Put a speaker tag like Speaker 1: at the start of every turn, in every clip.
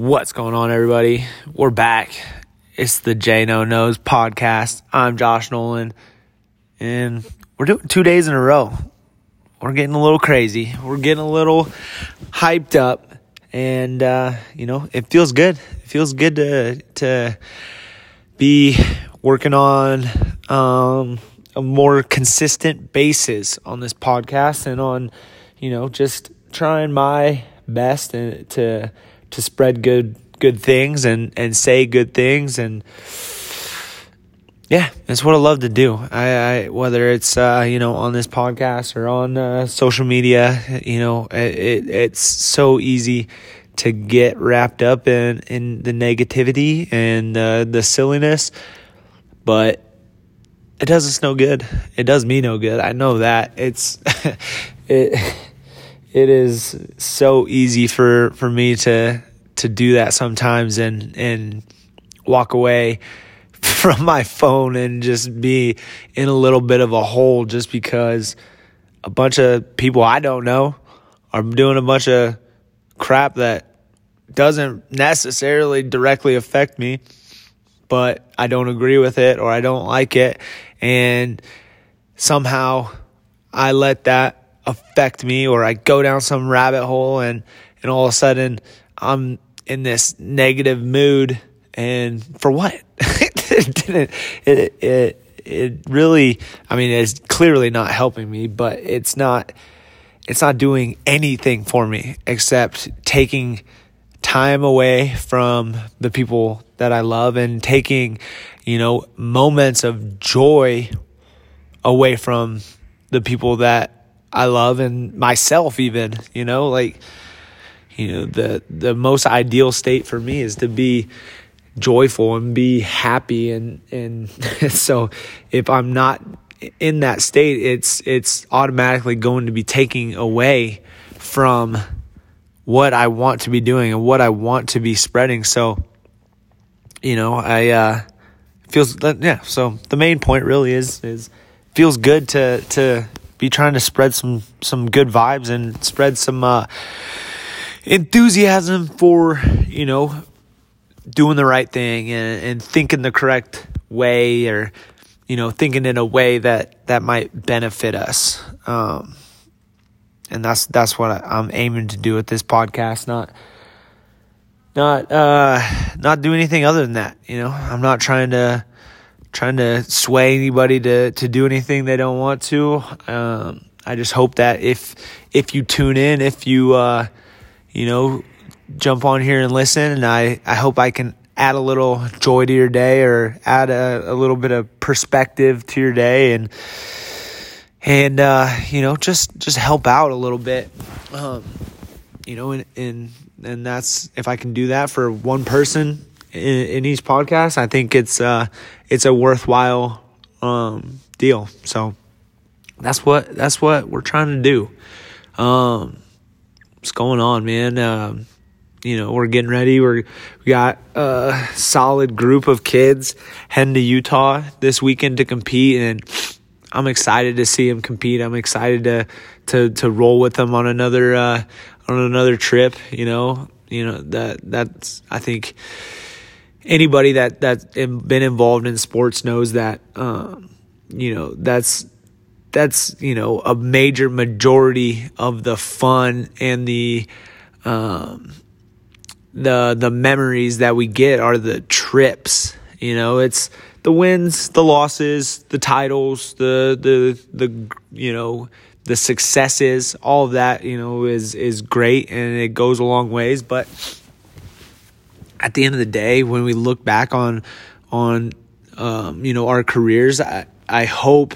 Speaker 1: What's going on, everybody? We're back. It's the J No Knows podcast. I'm Josh Nolan, and we're doing two days in a row. We're getting a little crazy. We're getting a little hyped up, and uh, you know it feels good. It feels good to to be working on um, a more consistent basis on this podcast and on you know just trying my best to to spread good good things and and say good things and yeah, that's what I love to do. I, I whether it's uh, you know on this podcast or on uh, social media, you know, it, it's so easy to get wrapped up in in the negativity and uh, the silliness, but it does us no good. It does me no good. I know that it's it it is so easy for for me to to do that sometimes and and walk away from my phone and just be in a little bit of a hole just because a bunch of people I don't know are doing a bunch of crap that doesn't necessarily directly affect me, but I don't agree with it or I don't like it. And somehow I let that affect me or I go down some rabbit hole and, and all of a sudden I'm in this negative mood and for what? it didn't it, it it really I mean it's clearly not helping me, but it's not it's not doing anything for me except taking time away from the people that I love and taking, you know, moments of joy away from the people that I love and myself even, you know, like you know, the the most ideal state for me is to be joyful and be happy and and so if I'm not in that state it's it's automatically going to be taking away from what I want to be doing and what I want to be spreading. So you know I uh feels yeah so the main point really is is feels good to to be trying to spread some some good vibes and spread some uh, enthusiasm for you know doing the right thing and, and thinking the correct way or you know thinking in a way that that might benefit us. Um, and that's that's what i'm aiming to do with this podcast not not uh not do anything other than that you know? I'm not trying to trying to sway anybody to to do anything they don't want to. Um, I just hope that if if you tune in, if you uh, you know jump on here and listen, and I I hope I can add a little joy to your day or add a, a little bit of perspective to your day and and uh, you know just just help out a little bit um, you know and and and that's if I can do that for one person in, in each podcast, I think it's uh, it's a worthwhile um, deal. So that's what that's what we're trying to do. Um, what's going on, man? Um, you know, we're getting ready. We're we got a solid group of kids heading to Utah this weekend to compete, and I'm excited to see them compete. I'm excited to to to roll with them on another uh, on another trip. You know, you know that that's I think anybody that that's been involved in sports knows that um, you know that's that's you know a major majority of the fun and the um, the the memories that we get are the trips. You know, it's the wins, the losses, the titles, the the the you know the successes. All of that you know is is great and it goes a long ways, but at the end of the day, when we look back on on um, you know our careers, I, I hope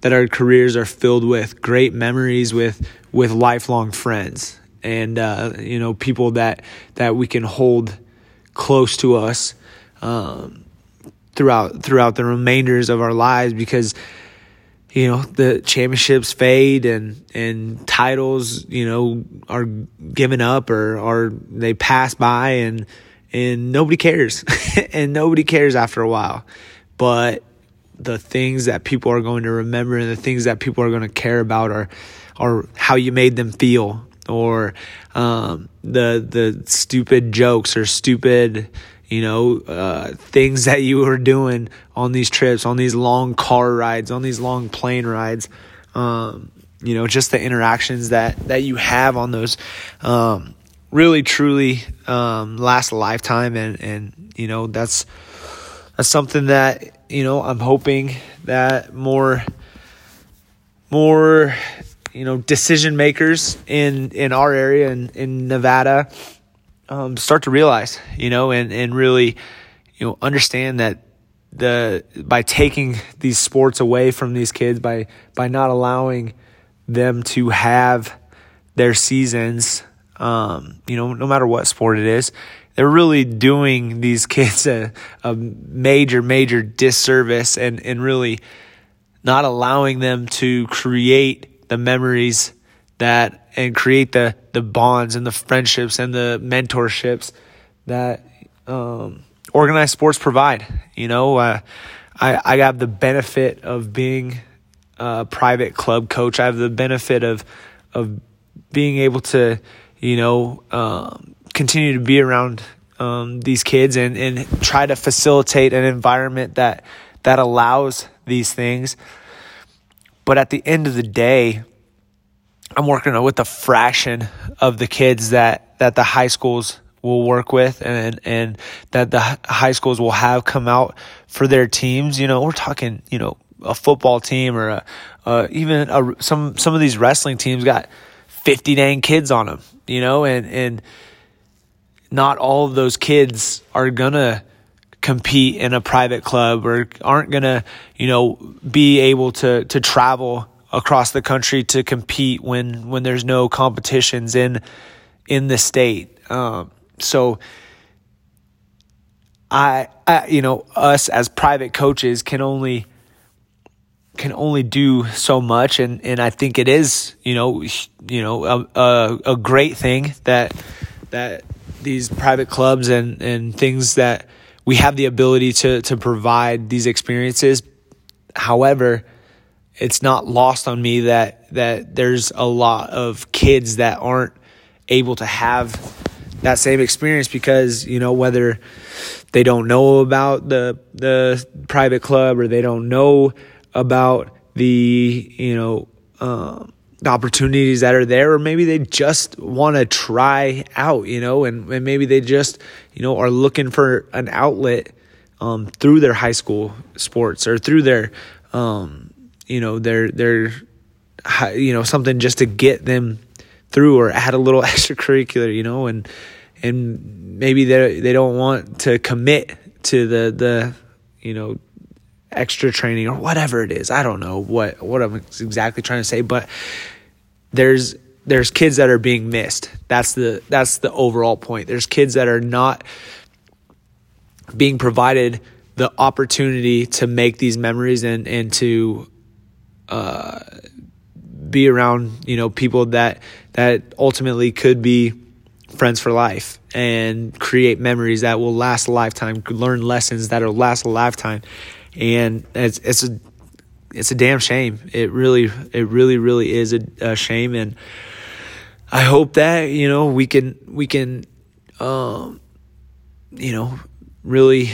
Speaker 1: that our careers are filled with great memories with with lifelong friends and uh, you know people that that we can hold close to us um, throughout throughout the remainders of our lives because you know the championships fade and and titles you know are given up or or they pass by and and nobody cares and nobody cares after a while but the things that people are going to remember and the things that people are going to care about are are how you made them feel or um, the the stupid jokes or stupid you know uh, things that you were doing on these trips, on these long car rides, on these long plane rides. Um, you know, just the interactions that that you have on those um, really truly um, last a lifetime, and and you know that's that's something that you know I'm hoping that more more you know decision makers in in our area in in Nevada um, start to realize you know and and really you know understand that the by taking these sports away from these kids by by not allowing them to have their seasons um, you know no matter what sport it is they're really doing these kids a, a major major disservice and and really not allowing them to create the memories that and create the the bonds and the friendships and the mentorships that um, organized sports provide. You know, uh, I I have the benefit of being a private club coach. I have the benefit of of being able to, you know, um, continue to be around um, these kids and and try to facilitate an environment that that allows these things. But at the end of the day, I'm working with a fraction of the kids that, that the high schools will work with and, and that the high schools will have come out for their teams. You know, we're talking, you know, a football team or a, uh, even a, some, some of these wrestling teams got 50 dang kids on them, you know, and, and not all of those kids are gonna compete in a private club or aren't going to, you know, be able to to travel across the country to compete when when there's no competitions in in the state. Um, so I, I, you know, us as private coaches can only can only do so much, and and I think it is, you know, you know, a, a, a great thing that that these private clubs and and things that we have the ability to to provide these experiences. However, it's not lost on me that that there's a lot of kids that aren't able to have that same experience because you know whether they don't know about the the private club or they don't know about the you know the opportunities that are there, or maybe they just want to try out, you know, and, and maybe they just, you know, are looking for an outlet um, through their high school sports or through their, um, you know, their their, you know, something just to get them through or add a little extracurricular, you know, and and maybe they they don't want to commit to the the, you know, extra training or whatever it is. I don't know what what I'm exactly trying to say, but there's there's kids that are being missed. That's the that's the overall point. There's kids that are not being provided the opportunity to make these memories and and to uh, be around you know people that that ultimately could be friends for life and create memories that will last a lifetime learn lessons that will last a lifetime and it's it's a it's a damn shame. It really it really really is a, a shame, and I hope that you know we can we can um, you know really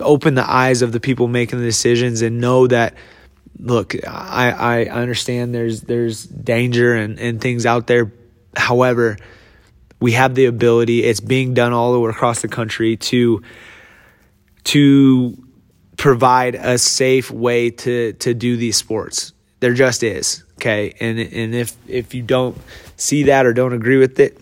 Speaker 1: open the eyes of the people making the decisions and know that look I, I understand there's there's danger and, and things out there however we have the ability it's being done all over across the country to to provide a safe way to to do these sports. There just is. Okay. And and if if you don't see that or don't agree with it,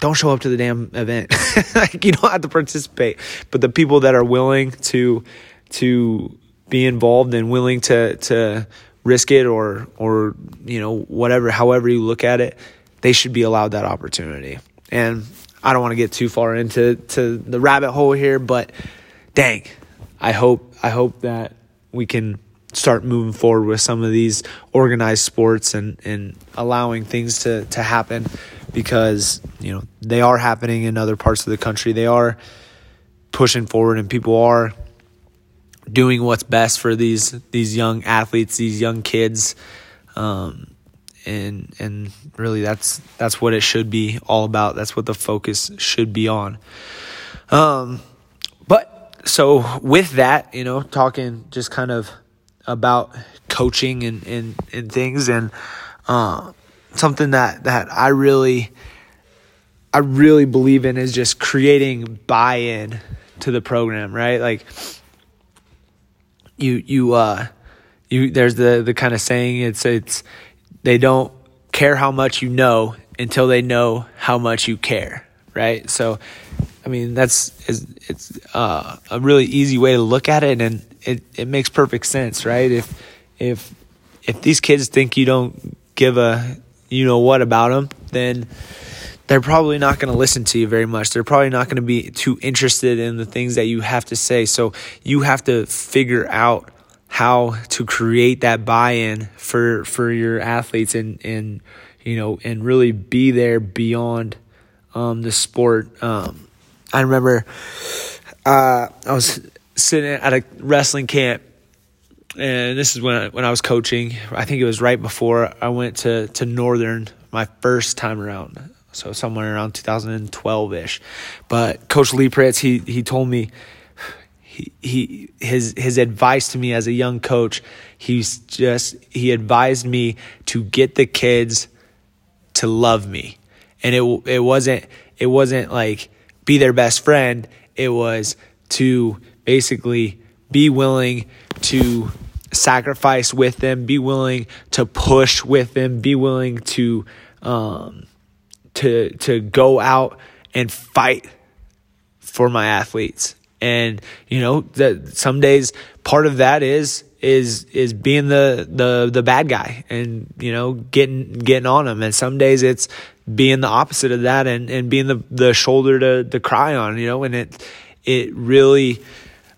Speaker 1: don't show up to the damn event. like you don't have to participate. But the people that are willing to to be involved and willing to to risk it or or you know whatever however you look at it, they should be allowed that opportunity. And I don't want to get too far into to the rabbit hole here, but dang, I hope I hope that we can start moving forward with some of these organized sports and, and allowing things to, to happen because you know they are happening in other parts of the country. They are pushing forward and people are doing what's best for these these young athletes, these young kids. Um, and and really that's that's what it should be all about. That's what the focus should be on. Um, so with that, you know, talking just kind of about coaching and and, and things and uh, something that that I really I really believe in is just creating buy-in to the program, right? Like you you uh you there's the the kind of saying it's it's they don't care how much you know until they know how much you care, right? So I mean that's it's uh, a really easy way to look at it and it it makes perfect sense, right? If if if these kids think you don't give a you know what about them, then they're probably not going to listen to you very much. They're probably not going to be too interested in the things that you have to say. So you have to figure out how to create that buy-in for for your athletes and and you know and really be there beyond um, the sport. Um, I remember uh, I was sitting at a wrestling camp, and this is when I, when I was coaching. I think it was right before I went to to Northern my first time around so somewhere around 2012 ish. But Coach Lee Pritz, he he told me he, he his his advice to me as a young coach, he's just he advised me to get the kids to love me, and it it wasn't it wasn't like be their best friend. It was to basically be willing to sacrifice with them, be willing to push with them, be willing to um, to to go out and fight for my athletes. And you know that some days part of that is is is being the the the bad guy and you know getting getting on them. And some days it's being the opposite of that and and being the the shoulder to to cry on. You know, and it it really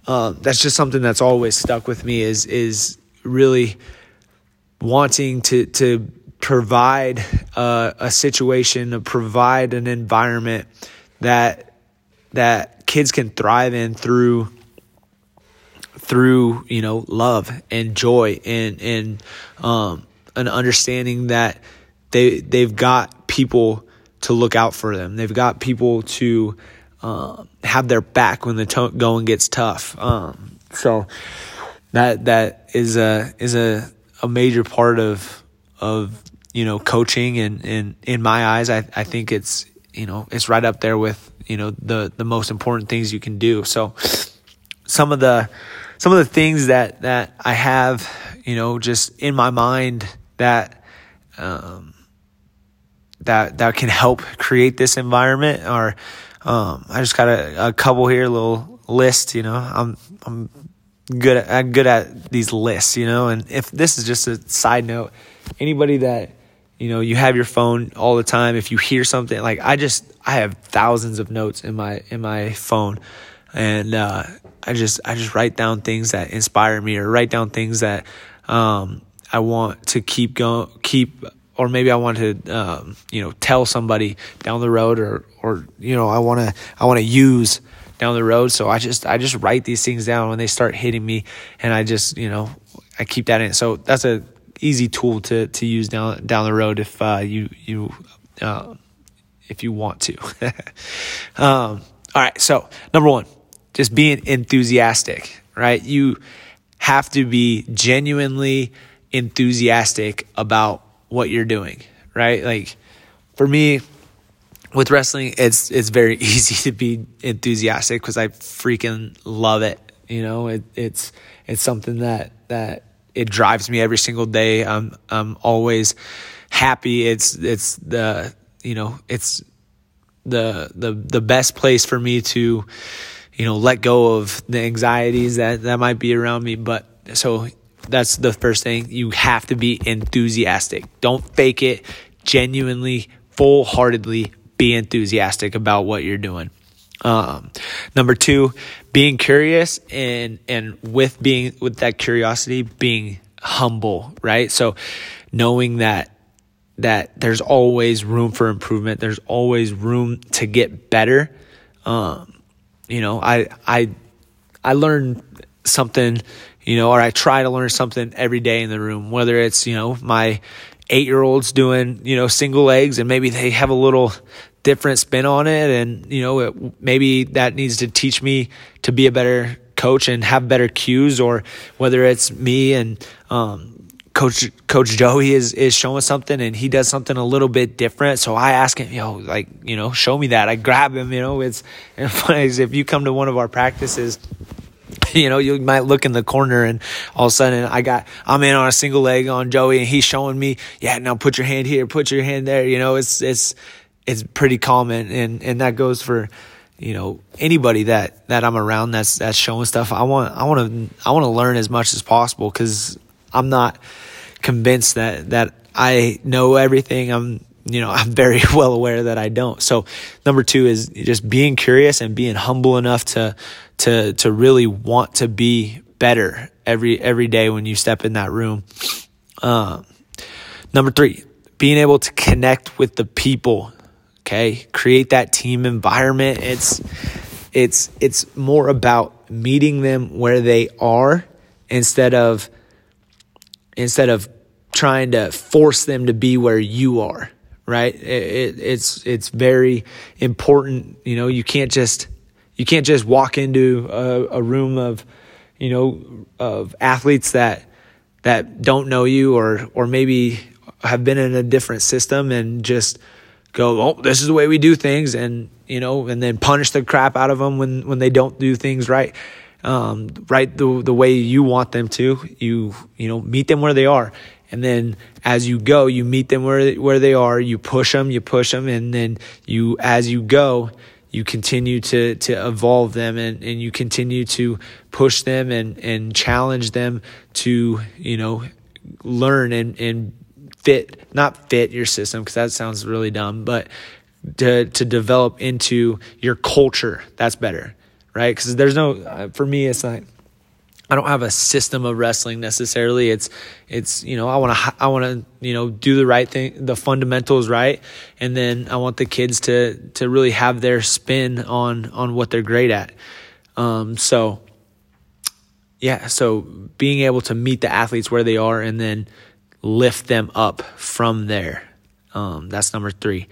Speaker 1: um, that's just something that's always stuck with me is is really wanting to to provide a, a situation, to provide an environment that that kids can thrive in through through you know love and joy and and um, an understanding that they they've got people to look out for them. They've got people to uh, have their back when the to- going gets tough. Um, so that that is a is a a major part of of you know coaching and and in my eyes I I think it's you know it's right up there with you know the the most important things you can do. So some of the some of the things that that I have you know just in my mind that um, that that can help create this environment or um, I just got a, a couple here a little list you know. I'm I'm good at, I'm good at these lists you know. And if this is just a side note anybody that you know you have your phone all the time. If you hear something like i just i have thousands of notes in my in my phone. And uh, i just i just write down things that inspire me or write down things that um, i want to keep going keep or maybe i want to um, you know tell somebody down the road or or you know i want to i want to use down the road. So i just i just write these things down when they start hitting me and i just you know i keep that in. So that's a easy tool to to use down down the road if uh, you you uh, if you want to. um, all right, so number one, just being enthusiastic, right? You have to be genuinely enthusiastic about what you're doing, right? Like for me with wrestling, it's it's very easy to be enthusiastic because I freaking love it. You know, it, it's it's something that that it drives me every single day. I'm I'm always happy. It's it's the you know it's the the the best place for me to you know let go of the anxieties that that might be around me. But so that's the first thing. You have to be enthusiastic. Don't fake it. Genuinely, full heartedly be enthusiastic about what you're doing. Um, number two, being curious and, and with being, with that curiosity, being humble, right? So knowing that, that there's always room for improvement. There's always room to get better. Um, you know, I, I, I learn something, you know, or I try to learn something every day in the room, whether it's, you know, my eight year olds doing, you know, single legs and maybe they have a little different spin on it. And, you know, it, maybe that needs to teach me to be a better coach and have better cues or whether it's me and, um, Coach Coach Joey is is showing something and he does something a little bit different. So I ask him, you know, like you know, show me that. I grab him, you know. It's if you come to one of our practices, you know, you might look in the corner and all of a sudden I got, I'm in on a single leg on Joey and he's showing me, yeah, now put your hand here, put your hand there. You know, it's, it's, it's pretty common. And, and that goes for, you know, anybody that, that I'm around that's, that's showing stuff. I want, I want to, I want to learn as much as possible because I'm not convinced that, that I know everything. I'm, you know, I'm very well aware that I don't. So number two is just being curious and being humble enough to, to, to really want to be better every, every day when you step in that room. Um, number three, being able to connect with the people. Okay. Create that team environment. It's, it's, it's more about meeting them where they are instead of, instead of trying to force them to be where you are right? It, it, it's it's very important. You know, you can't just you can't just walk into a, a room of you know of athletes that that don't know you or or maybe have been in a different system and just go, oh, this is the way we do things, and you know, and then punish the crap out of them when when they don't do things right, um, right the the way you want them to. You you know, meet them where they are, and then as you go, you meet them where, where they are, you push them, you push them, and then you, as you go, you continue to, to evolve them and, and you continue to push them and, and challenge them to, you know, learn and, and fit, not fit your system, because that sounds really dumb, but to, to develop into your culture. That's better, right? Because there's no, for me, it's like, I don't have a system of wrestling necessarily. It's it's you know I want to I want to you know do the right thing, the fundamentals right, and then I want the kids to to really have their spin on on what they're great at. Um, so yeah, so being able to meet the athletes where they are and then lift them up from there. Um, that's number three.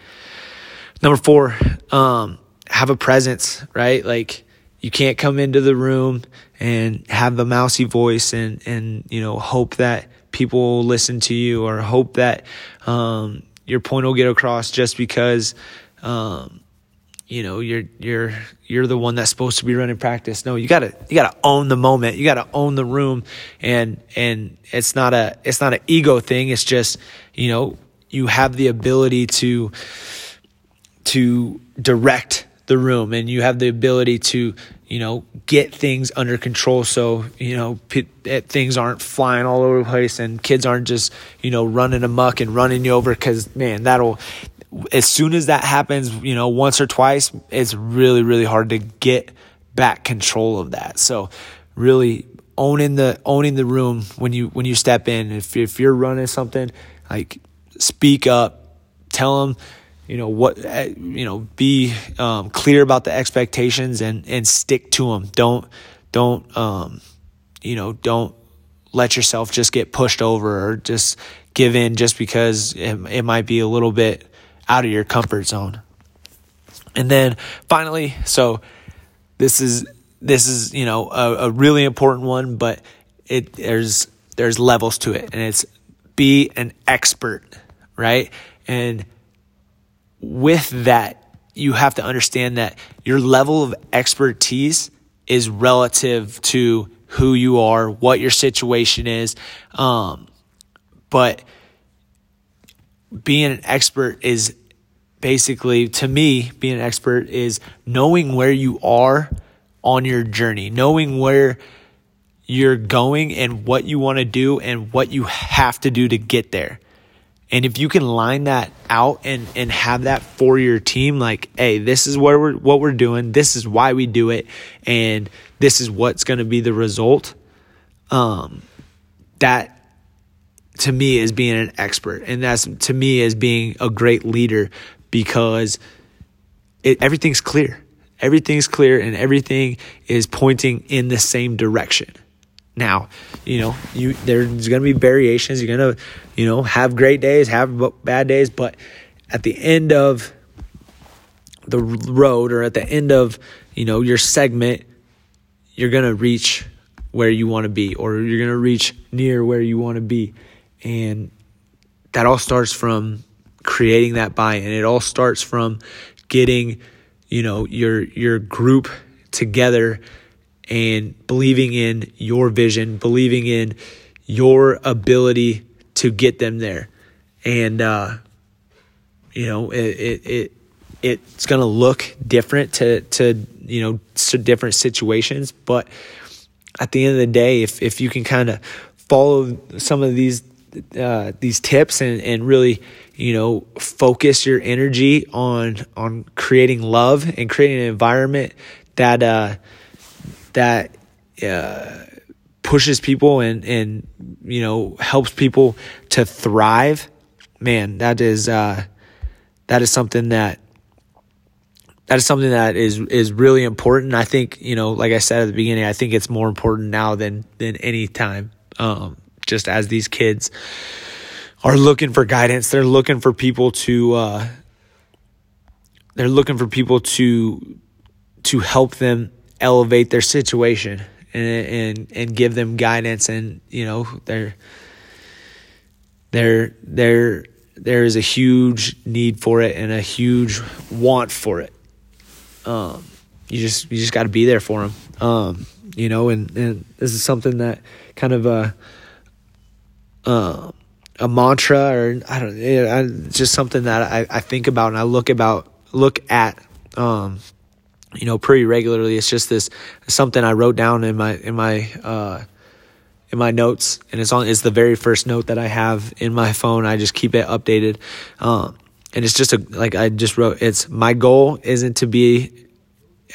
Speaker 1: Number four, um, have a presence, right? Like you can't come into the room and have a mousy voice and and you know hope that people will listen to you or hope that um, your point will get across just because um, you know you're you're you're the one that's supposed to be running practice. No you gotta you gotta own the moment. You gotta own the room. And and it's not a it's not an ego thing. It's just you know you have the ability to to direct the room and you have the ability to you know get things under control. So you know p- eh, things aren't flying all over the place and kids aren't just you know running amuck and running you over because man that'll as soon as that happens you know once or twice it's really really hard to get back control of that. So really owning the owning the room when you when you step in if, if you're running something like speak up tell them you know what eh, you know be um, clear about the expectations and and stick to them don't don't um, you know don't let yourself just get pushed over or just give in just because it, it might be a little bit out of your comfort zone and then finally so this is this is you know a, a really important one but it there's there's levels to it and it's be an expert right and with that, you have to understand that your level of expertise is relative to who you are, what your situation is. Um, but being an expert is basically, to me, being an expert is knowing where you are on your journey, knowing where you're going and what you want to do and what you have to do to get there. And if you can line that out and, and have that for your team, like, hey, this is what we're what we're doing, this is why we do it, and this is what's gonna be the result, um, that to me is being an expert. And that's to me is being a great leader because it, everything's clear. Everything's clear and everything is pointing in the same direction. Now, you know, you there's going to be variations. You're going to, you know, have great days, have bad days, but at the end of the road or at the end of, you know, your segment, you're going to reach where you want to be or you're going to reach near where you want to be. And that all starts from creating that buy-in. It all starts from getting, you know, your your group together and believing in your vision, believing in your ability to get them there. And, uh, you know, it, it, it it's going to look different to, to, you know, to different situations. But at the end of the day, if, if you can kind of follow some of these, uh, these tips and, and really, you know, focus your energy on, on creating love and creating an environment that, uh, that uh, pushes people and and you know helps people to thrive, man, that is uh, that is something that that is something that is is really important. I think you know, like I said at the beginning, I think it's more important now than than any time. Um, just as these kids are looking for guidance, they're looking for people to uh, they're looking for people to to help them elevate their situation and and and give them guidance and you know there there there there is a huge need for it and a huge want for it. Um you just you just got to be there for them um you know and and this is something that kind of a uh, a mantra or I don't know, just something that I, I think about and I look about look at um you know, pretty regularly. It's just this something I wrote down in my in my uh, in my notes, and it's on. It's the very first note that I have in my phone. I just keep it updated, um, and it's just a like I just wrote. It's my goal isn't to be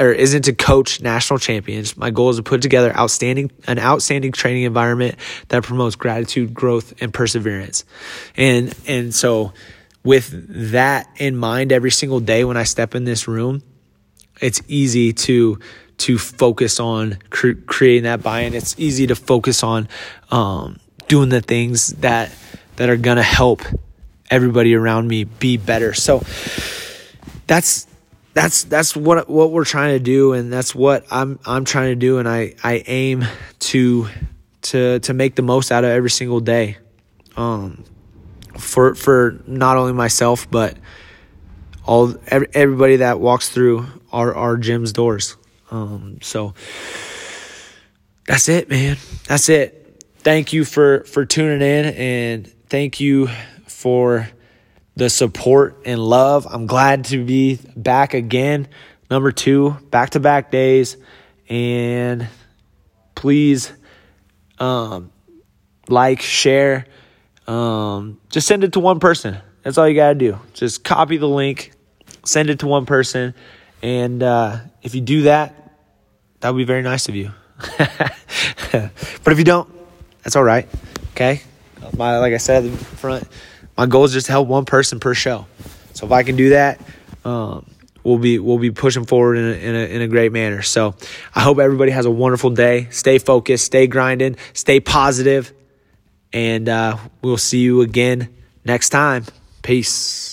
Speaker 1: or isn't to coach national champions. My goal is to put together outstanding an outstanding training environment that promotes gratitude, growth, and perseverance. And and so with that in mind every single day when I step in this room, it's easy to to focus on cre- creating that buy-in. It's easy to focus on um, doing the things that that are gonna help everybody around me be better. So that's that's that's what what we're trying to do, and that's what I'm I'm trying to do, and I I aim to to to make the most out of every single day, um, for for not only myself but all everybody that walks through our our gym's doors. Um, so that's it, man. That's it. Thank you for for tuning in, and thank you for the support and love. I'm glad to be back again. Number two, back to back days, and please, um, like, share, um, just send it to one person. That's all you gotta do. Just copy the link, send it to one person and uh, if you do that, that would be very nice of you. but if you don't, that's all right. Okay. My, like I said at the front, my goal is just to help one person per show. So if I can do that, um, we'll be we'll be pushing forward in a, in a, in a great manner. So I hope everybody has a wonderful day. Stay focused, stay grinding, stay positive, and uh, we'll see you again next time. Peace.